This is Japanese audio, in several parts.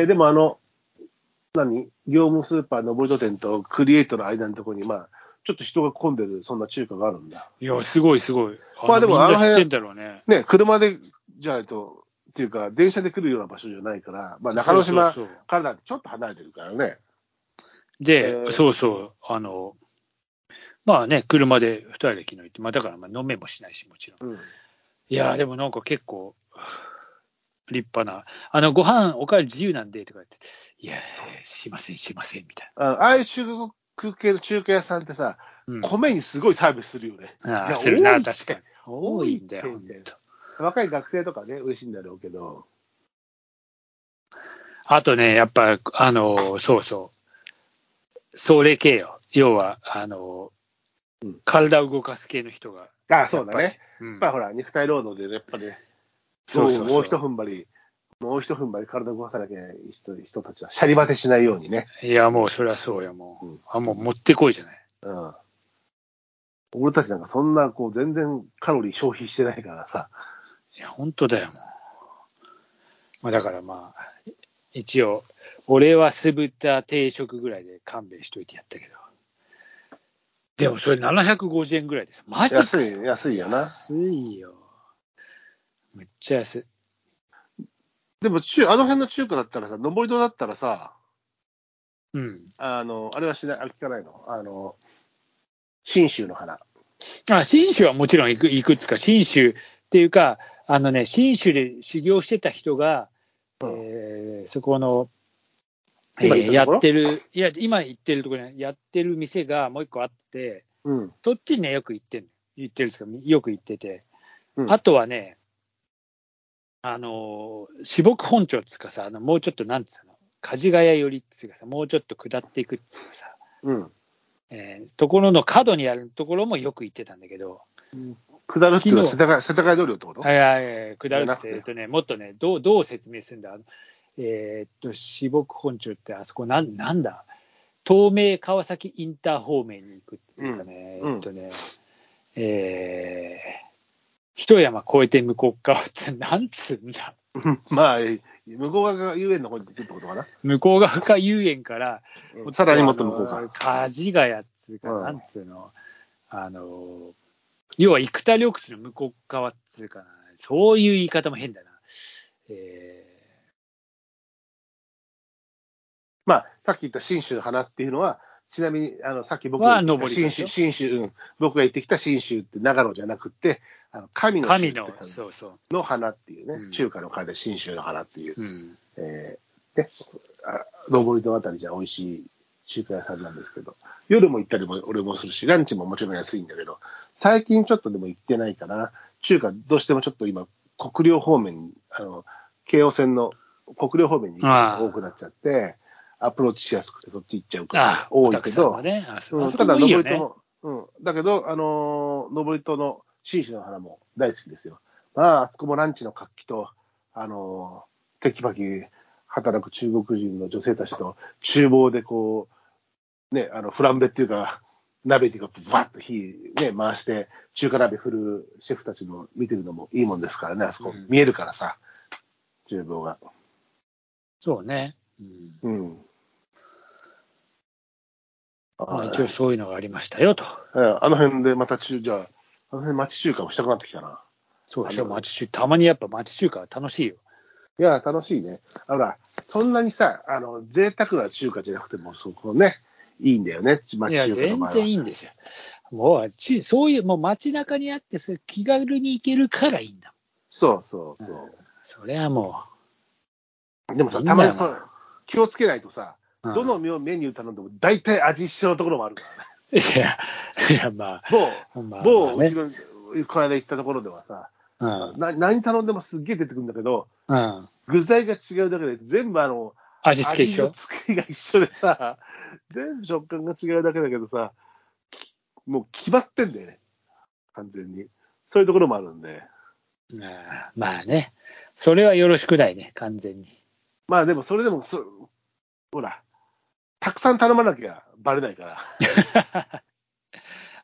えーでもあの、何？業務スーパーのボルト店とクリエイトの間のところに、まあ、ちょっと人が混んでる、そんな中華があるんだ。いや、すごいすごい。まあでもあの辺ね。ね、車でじゃないと、っていうか、電車で来るような場所じゃないから、まあ、中之島からちょっと離れてるからね。で、えーそうそう、あの、まあね、車で二人で昨日行って、まあだからまあ飲めもしないし、もちろん。うん。いやー、でもなんか結構、立派な、あの、ご飯おかわり自由なんで、とか言って、いやー、しません、しません、みたいあのああいう中国系の中華屋さんってさ、な。うん、米にすごいサービスするよね。あいやーするな、確かに。多いんだよ。若い学生とかね、嬉しいんだろうけど。あとね、やっぱ、あの、そうそう。それ系よ。要は、あの、うん体を動かす系の人が。あそうだね。うんやっぱほら、肉体労働でやっぱね、そうそうもう一踏ん張り、もう一踏ん張り体を動かさなきゃ人人たちは、シャリバテしないようにね。いや、もうそりゃそうや、もう。うんあ、もう持ってこいじゃない。うん。俺たちなんかそんな、こう、全然カロリー消費してないからさ。いや、本当だよ、もう。まあ、だからまあ、一応、俺は酢豚定食ぐらいで勘弁しといてやったけど。でもそれ750円ぐらいです。マジか安い、安いよな。安いよ。めっちゃ安い。でも中、あの辺の中華だったらさ、登り戸だったらさ、うん。あの、あれはしない、あれ聞かないの？あの、信州の花。あ、新州はもちろんいくいくつか、新州っていうか、あのね、新州で修行してた人が、うんえーそこの、えーやってる、いや、今行ってるところね、やってる店がもう一個あって、うん。そっちにね、よく行ってん行ってるんですか、よく行ってて、うんあとはね、あのー、四牧本町っつうかさ、あのもうちょっとなんつうの、梶ヶ谷寄りっつうかさ、もうちょっと下っていくっつうかさ、うん。えーところの角にあるところもよく行ってたんだけど、下るっていうのは世昨田谷世田谷通りってこと？はいはいはい、下るってえっとね、もっとね、どうどう説明するんだ、あのえーっと、四牧本町ってあそこなん、なんだ、東名川崎インター方面に行くっていうかね、うん。えっとね、えー、一山越えて向こう側って、なんつうんだ、うんまあ、向こう側が遊園の方に行くってことかな。向こう側か遊園から、さらにもっと向こうかあの。梶ヶ谷っつうか、うんなんつうの、あの、要は生田緑地の向こう側っつうかな、そういう言い方も変だな。えまあ、さっき言った信州の花っていうのは、ちなみに、あの、さっき僕がは言った登り信州、信州、うん、僕が言ってきた信州って長野じゃなくて、あの神ーの神のそうそう。の花っていうね、うん中華の花で信州の花っていう、うん。えー、で、あ登戸あたりじゃ美味しい中華屋さんなんですけど、夜も行ったりも俺もするし、ランチももちろん安いんだけど、最近ちょっとでも行ってないかな。中華どうしてもちょっと今、国領方面に、あの、京王線の国領方面に行くのが多くなっちゃって、アプローチしやすくてそっち行っちゃうかあら多いけどね、うんただ。登戸も、うん、だけど、あのー登戸の紳士の花も大好きですよ。まあ、あそこもランチの活気と、あのーテキパキ働く中国人の女性たちと、厨房でこう、ね、あの、フランベっていうか、鍋っていうか、バッと火、ね、回して、中華鍋振るシェフたちの見てるのもいいもんですからね、あそこ、うん見えるからさ、厨房が。そうね。うんうん。まあ、一応そういうのがありましたよと。えーあの辺でまた中、じゃあ、あの辺町中華もしたくなってきたな。そうでしょ、町中たまにやっぱ町中華は楽しいよ。いや、楽しいね。あほら、そんなにさ、あの、贅沢な中華じゃなくても、そこね、いいんだよね、町中いや、全。然いいんですよ。もう、ちそういう、もう街中にあって、それ気軽に行けるからいいんだそうそうそもん。それはもう。でもさ、たまにそう気をつけないとさ、う。うんどのメニュー頼んでも大体味一緒のところもあるからね。いや、いや、ま某、あ、まあ、某、まあねうちの、この間行ったところではさ、うん。な何頼んでもすっげえ出てくるんだけど、うん。具材が違うだけで全部あの、味付け一緒？味の作りが一緒でさ、全部食感が違うだけだけどさ、きもう決まってんだよね。完全に。そういうところもあるんで。うんまあね。それはよろしくないね、完全に。まあでもそれでもそ、ほら、たくさん頼まなきゃバレないから。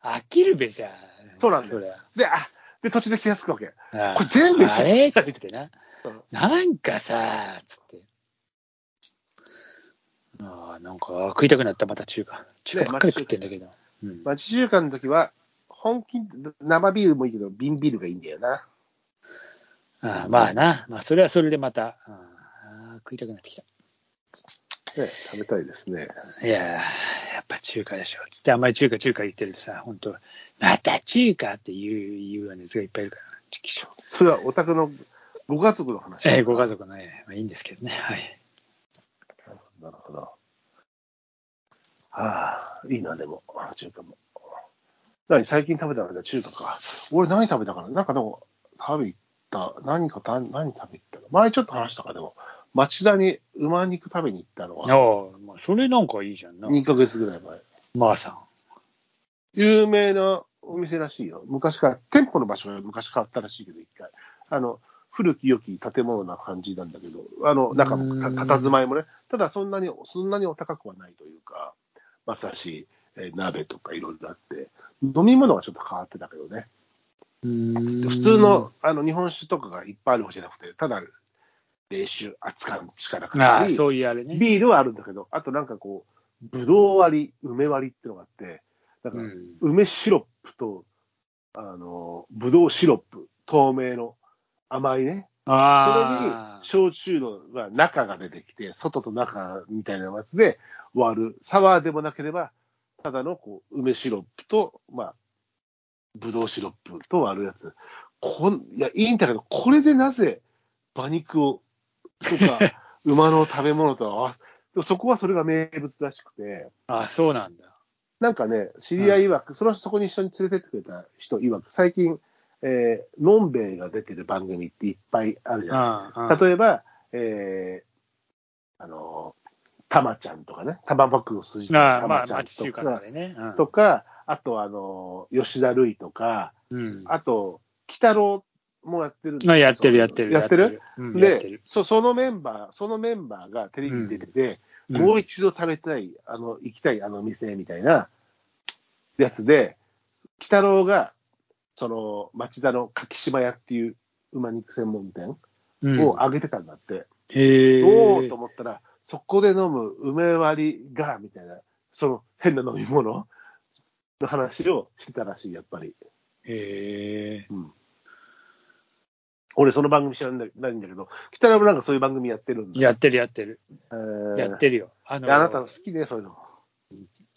飽きるべじゃん。そうなんだよそりゃで、あ、で途中で気がつくわけ。あこれ全部あれ？っつってなうん。なんかさ、つって。なんか食いたくなった、また中華。中華ばっかり食ってんだけど。うん。町中華の時は、本気、生ビールもいいけど、瓶ビールがいいんだよな。ああまあな。まあ、それはそれでまた、ああ食いたくなってきた。ね、食べたいですね。いやー、やっぱ中華でしょ。つってあんまり中華中華言ってるとさ、本当また中華って言う、言うようなやつがいっぱいいるから、それはお宅のご家族の話ええご家族。族のね、まあ、いいんですけどね。はい。なるほど。ああ、いいな、でも、中華も。何、最近食べたの？中華か。俺何食べたかな？なんかでも、食べ行った。何かた、何食べ行ったの？前ちょっと話したか、でも。町田に馬肉食べに行ったのあは、あ、まあ、それなんかいいじゃんな。2ヶ月ぐらい前。まあさん。有名なお店らしいよ。昔から、店舗の場所が昔変わったらしいけど、一回。あの、古き良き建物な感じなんだけど、あの、中もた、うんたたずまいもね、ただそんなに、そんなにお高くはないというか、まさし、えー鍋とかいろいろあって、飲み物がちょっと変わってたけどね。普普通の、あの、日本酒とかがいっぱいあるわけじゃなくて、ただ、冷酒扱う力がああ、あり、そういうあれね。ビールはあるんだけど、あとなんかこう、ぶどう割り、梅割りっていうのがあって、なんかうん。梅シロップと、あの、ぶどうシロップ、透明の甘いね。それにああ。焼酎のまあ中が出てきて、外と中みたいなやつで割る。サワーでもなければ、ただのこう梅シロップと、まあ、ぶどうシロップと割るやつ。こんいや、いいんだけど、これでなぜ馬肉を、とか、馬の食べ物とそこはそれが名物らしくて、ああ、そうなんだ。なんかね、知り合い曰く、そのそこに一緒に連れてってくれた人曰く、最近、えー、のんべえが出てる番組っていっぱいあるじゃない。ああ、例えば、えー、あの、たまちゃんとかね、たまばくを筋とああ、たまあ、まちゃんとか。か、でね。うん。とか、あと、あの、吉田類とか、うん。あと、北郎もやってるあやってる、やってる。やってる？でる。そ、そのメンバー、そのメンバーがテレビに出てて、うんもう一度食べたい、あの、行きたいあの店みたいなやつで、北郎が、その、町田の柿島屋っていう馬肉専門店うんを挙げてたんだって。へえ。おおと思ったら、そこで飲む梅割りが、みたいな、その変な飲み物の話をしてたらしい、やっぱり。へえ。うん。俺、その番組知らないんだけど、北郎もなんかそういう番組やってるんだ。やってる、やってる。えーやってるよ。あのあなた好きね、そういうの。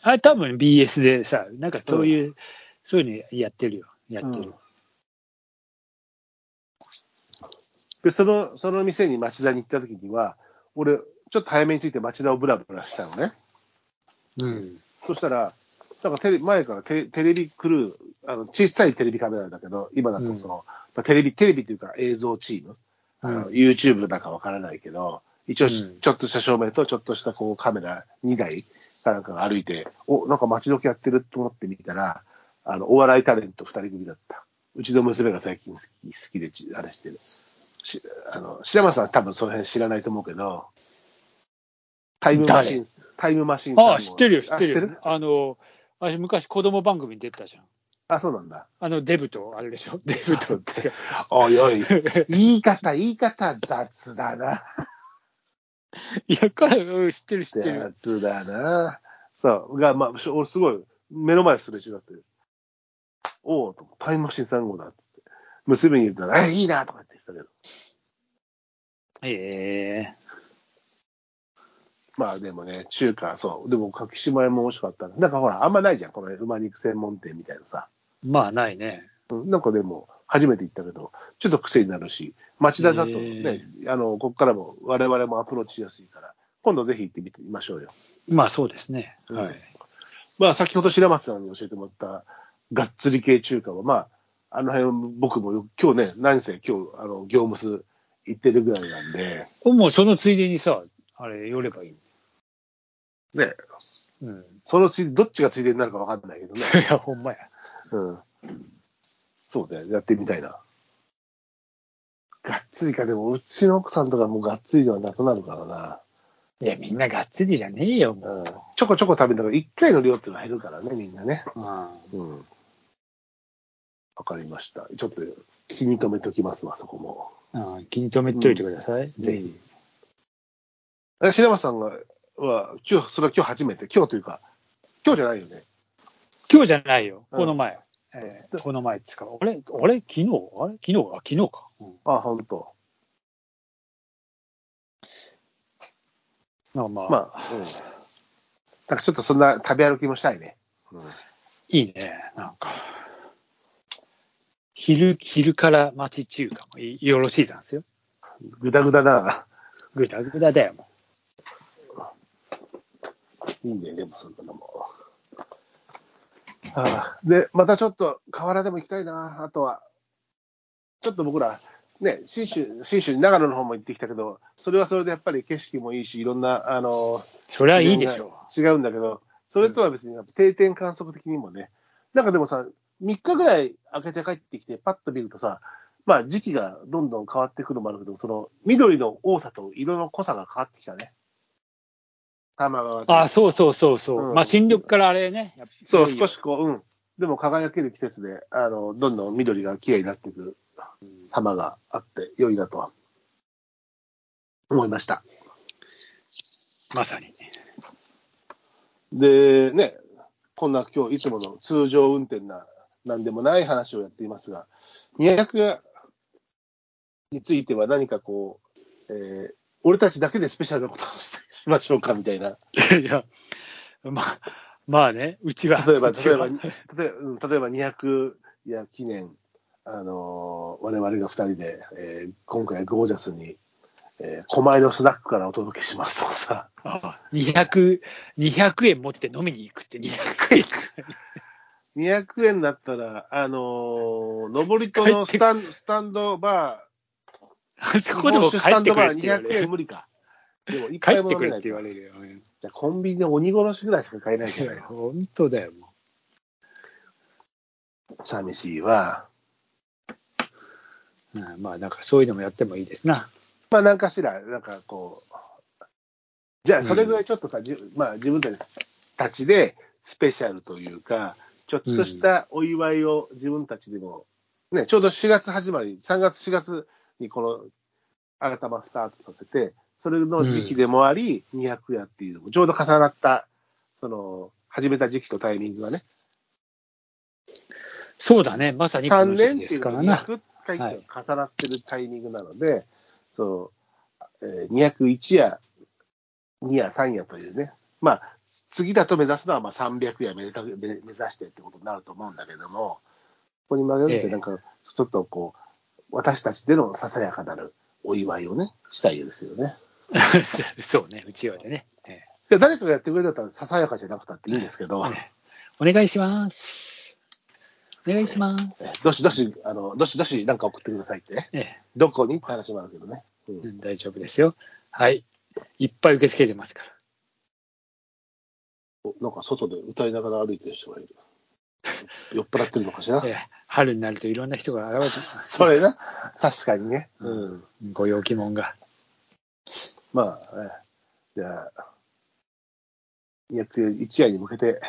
あ、多分 BS でさ、なんかそういう、そういうのやってるよ。やってる。で、その、その店に町田に行った時には、俺、ちょっと早めに着いて町田をブラブラしたのね。うん。そしたら、なんかテレ前からテテレビクルー、あの小さいテレビカメラだけど、今だとその、まあ、テレビ、テレビっていうか映像チーム、あのうん YouTube だかわからないけど、一応うんちょっとした照明とちょっとしたこうカメラ2台かなんかが歩いて、お、なんか街時やってると思ってみたら、あの、お笑いタレント2人組だった。うちの娘が最近好き好きでちあれしてる。しあの、白松さんは多分その辺知らないと思うけど、タイムマシン、タイムマシンああ、知ってるよ、知ってるよ。あの、私昔子供番組に出てたじゃん。あ、そうなんだ。あの、デブと、あれでしょ？デブとって。おいおい、言い方、言い方、雑だな。いや、彼、うん知ってる、知ってる。雑だな。そう、が、まあ、し俺すごい、目の前すれ違って、おおと、タイムマシン3号だっつって。娘に言ったら、え、いいなとか言ってきたけど。ええまあでもね、中華、そう。でも、柿島屋も美味しかった。なんかほら、あんまないじゃん、この馬肉専門店みたいなさ。まあ、ないね。うんなんかでも、初めて行ったけど、ちょっと癖になるし、町田だとね、あの、ここからも我々もアプローチしやすいから、今度ぜひ行ってみてみましょうよ。まあ、そうですね。うんはい。まあ、先ほど白松さんに教えてもらった、がっつり系中華は、まあ、あの辺、僕もよ今日ね、何せ今日、あの、業務数行ってるぐらいなんで、もうそのついでにさ、あれ、寄ればいい。ね、うん。そのつどっちがついでになるか分かんないけどね。そりゃ、ほんまや。うん。そうだよ、やってみたいな。がっつりか、でも、うちの奥さんとかもうがっつりではなくなるからな。いや、みんながっつりじゃねえよ、もうんう。。ちょこちょこ食べたから、一回の量っていうのは減るからね、みんなね。うんうん。わかりました。ちょっと気に留めておきますわ、そこも。うん気に留めといてください、ぜひ。え白松さんがは、今日、それは今日初めて、今日というか、今日じゃないよね。今日じゃないよ、うんこの前。えーこの前っつうか、あれあれ？昨日？あれ？昨日？あ、昨日か。うんあ、本当。まあまあ、まあ、うん。なんかちょっとそんな食べ歩きもしたいね。うんいいね、なんか。昼、昼から町中華もいよろしいざんすよ。ぐだぐだだな。ぐだぐだだよ、もいいね、でもそんなのも。ああで、またちょっと河原でも行きたいな、あとは。ちょっと僕ら、ね、信州、信州に長野の方も行ってきたけど、それはそれでやっぱり景色もいいし、いろんな、あの、う。それはいいでしょ違うんだけど、それとは別に定点観測的にもね、なんかでもさ、3日ぐらい空けて帰ってきて、パッと見るとさ、まあ時期がどんどん変わってくるのもあるけど、その緑の多さと色の濃さが変わってきたね。玉川う。あ、そうそうそうそう。うんまあ、新緑からあれね。やっぱそう、少しこう、うん。でも輝ける季節で、あの、どんどん緑が綺麗になっていく様があって、良いなとは思いました。まさに。で、ね、こんな今日いつもの通常運転な、なんでもない話をやっていますが、宮役屋については何かこう、えー俺たちだけでスペシャルなことをしましょうかみたいな。いや、まあ、まあね、うちは。例えば、例えば、例えば、うん例えば200夜記念、あのー我々が2人で、えー今回ゴージャスに、えー狛江のスナックからお届けしますとかさ、あ200、200円持って飲みに行くって200円く200円だったら、あのー、上りとのスタンスタンドバらい。そー、こでも日帰ってくれ本酒スタンドバー 200って言われる。円無理か。でも、一帰回も飲めないか言われるよ。うんじゃあ、コンビニで鬼殺しぐらいしか買えないじゃない 本当だよ、も寂しいわ。う。うん、まあ、なんかそういうのもやってもいいですな。まあ、なんかしら、なんかこう、じゃあ、それぐらいちょっとさ、じまあ、自分たちでスペシャルというか、ちょっとしたお祝いを自分たちでも、ね、ちょうど4月始まり、3月、4月にこの新たまスタートさせて、それの時期でもあり、200夜っていうのもちょうど重なった、その、始めた時期とタイミングがね、そうだね、まさにこ3の時期年っていうのがですからな。200回って重なってるタイミングなので、そう、えー201夜、2夜、3夜というね、まあ、次だと目指すのはまあ300夜目指目目指してってことになると思うんだけども、ここに曲げるって、なんか、ちょっとこう、私たちでのささやかなるお祝いをね、したいですよね。そうね、うちわでね。えで誰かがやってくれたらささやかじゃなくたっていいんですけど、えねお願いします。お願いします。えどしどし、あの、どしどしなんか送ってくださいってね。ええどこにって話もあるけどね。うんうん大丈夫ですよ。はい。いっぱい受け付けてますから。おなんか外で歌いながら歩いてる人がいる。酔っ払ってるのかしら？ええ春になるといろんな人が現れて。それな。確かにね。ううん。ご陽気もんが。まあ、えじゃあ、201夜に向けて、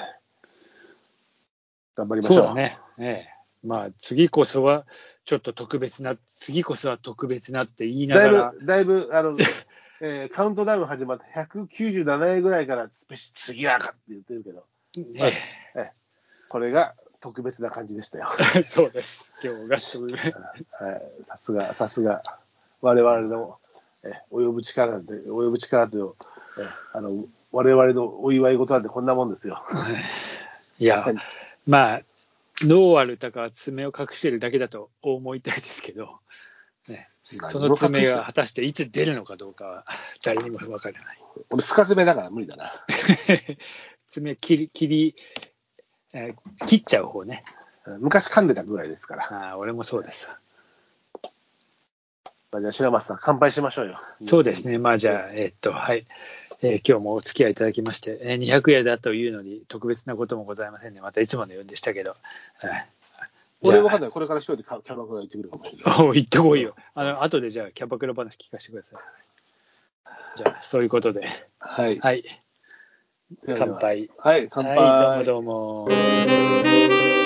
頑張りましょう。そうだね。ええまあ、次こそは、ちょっと特別な、次こそは特別なって言いなだいがら、ぶ、だいぶ、あの、えーカウントダウン始まって197円ぐらいからスペシ次はかって言ってるけど、えこれが特別な感じでしたよ。え そうです。今日が はい、さすが、さすが、我々の、え、及ぶ力で、及ぶ力という、え、あの、我々のお祝い事なんてこんなもんですよ。いやはい、まあ、ノーアルタか爪を隠してるだけだと思いたいですけど、ね、その爪が果たしていつ出るのかどうかは誰にもわからない。俺、深爪だから無理だな。爪切り、切り、えー切っちゃう方ね。昔噛んでたぐらいですから。ああ俺もそうです。まあ、じゃあ、白松さん、乾杯しましょうよ。そうですね。まあじゃあ、えっと、はい。えー今日もお付き合いいただきまして、えー200円だというのに特別なこともございませんね。またいつものようでしたけど。はい俺わかんない。これから一人でキャバクラ行ってくるかもしれない。お行ってこいよ。あの、後でじゃあ、キャバクラ話聞かせてください。じゃあ、そういうことで。はい。はい。乾杯。はい、乾杯。はい、どうもどうも。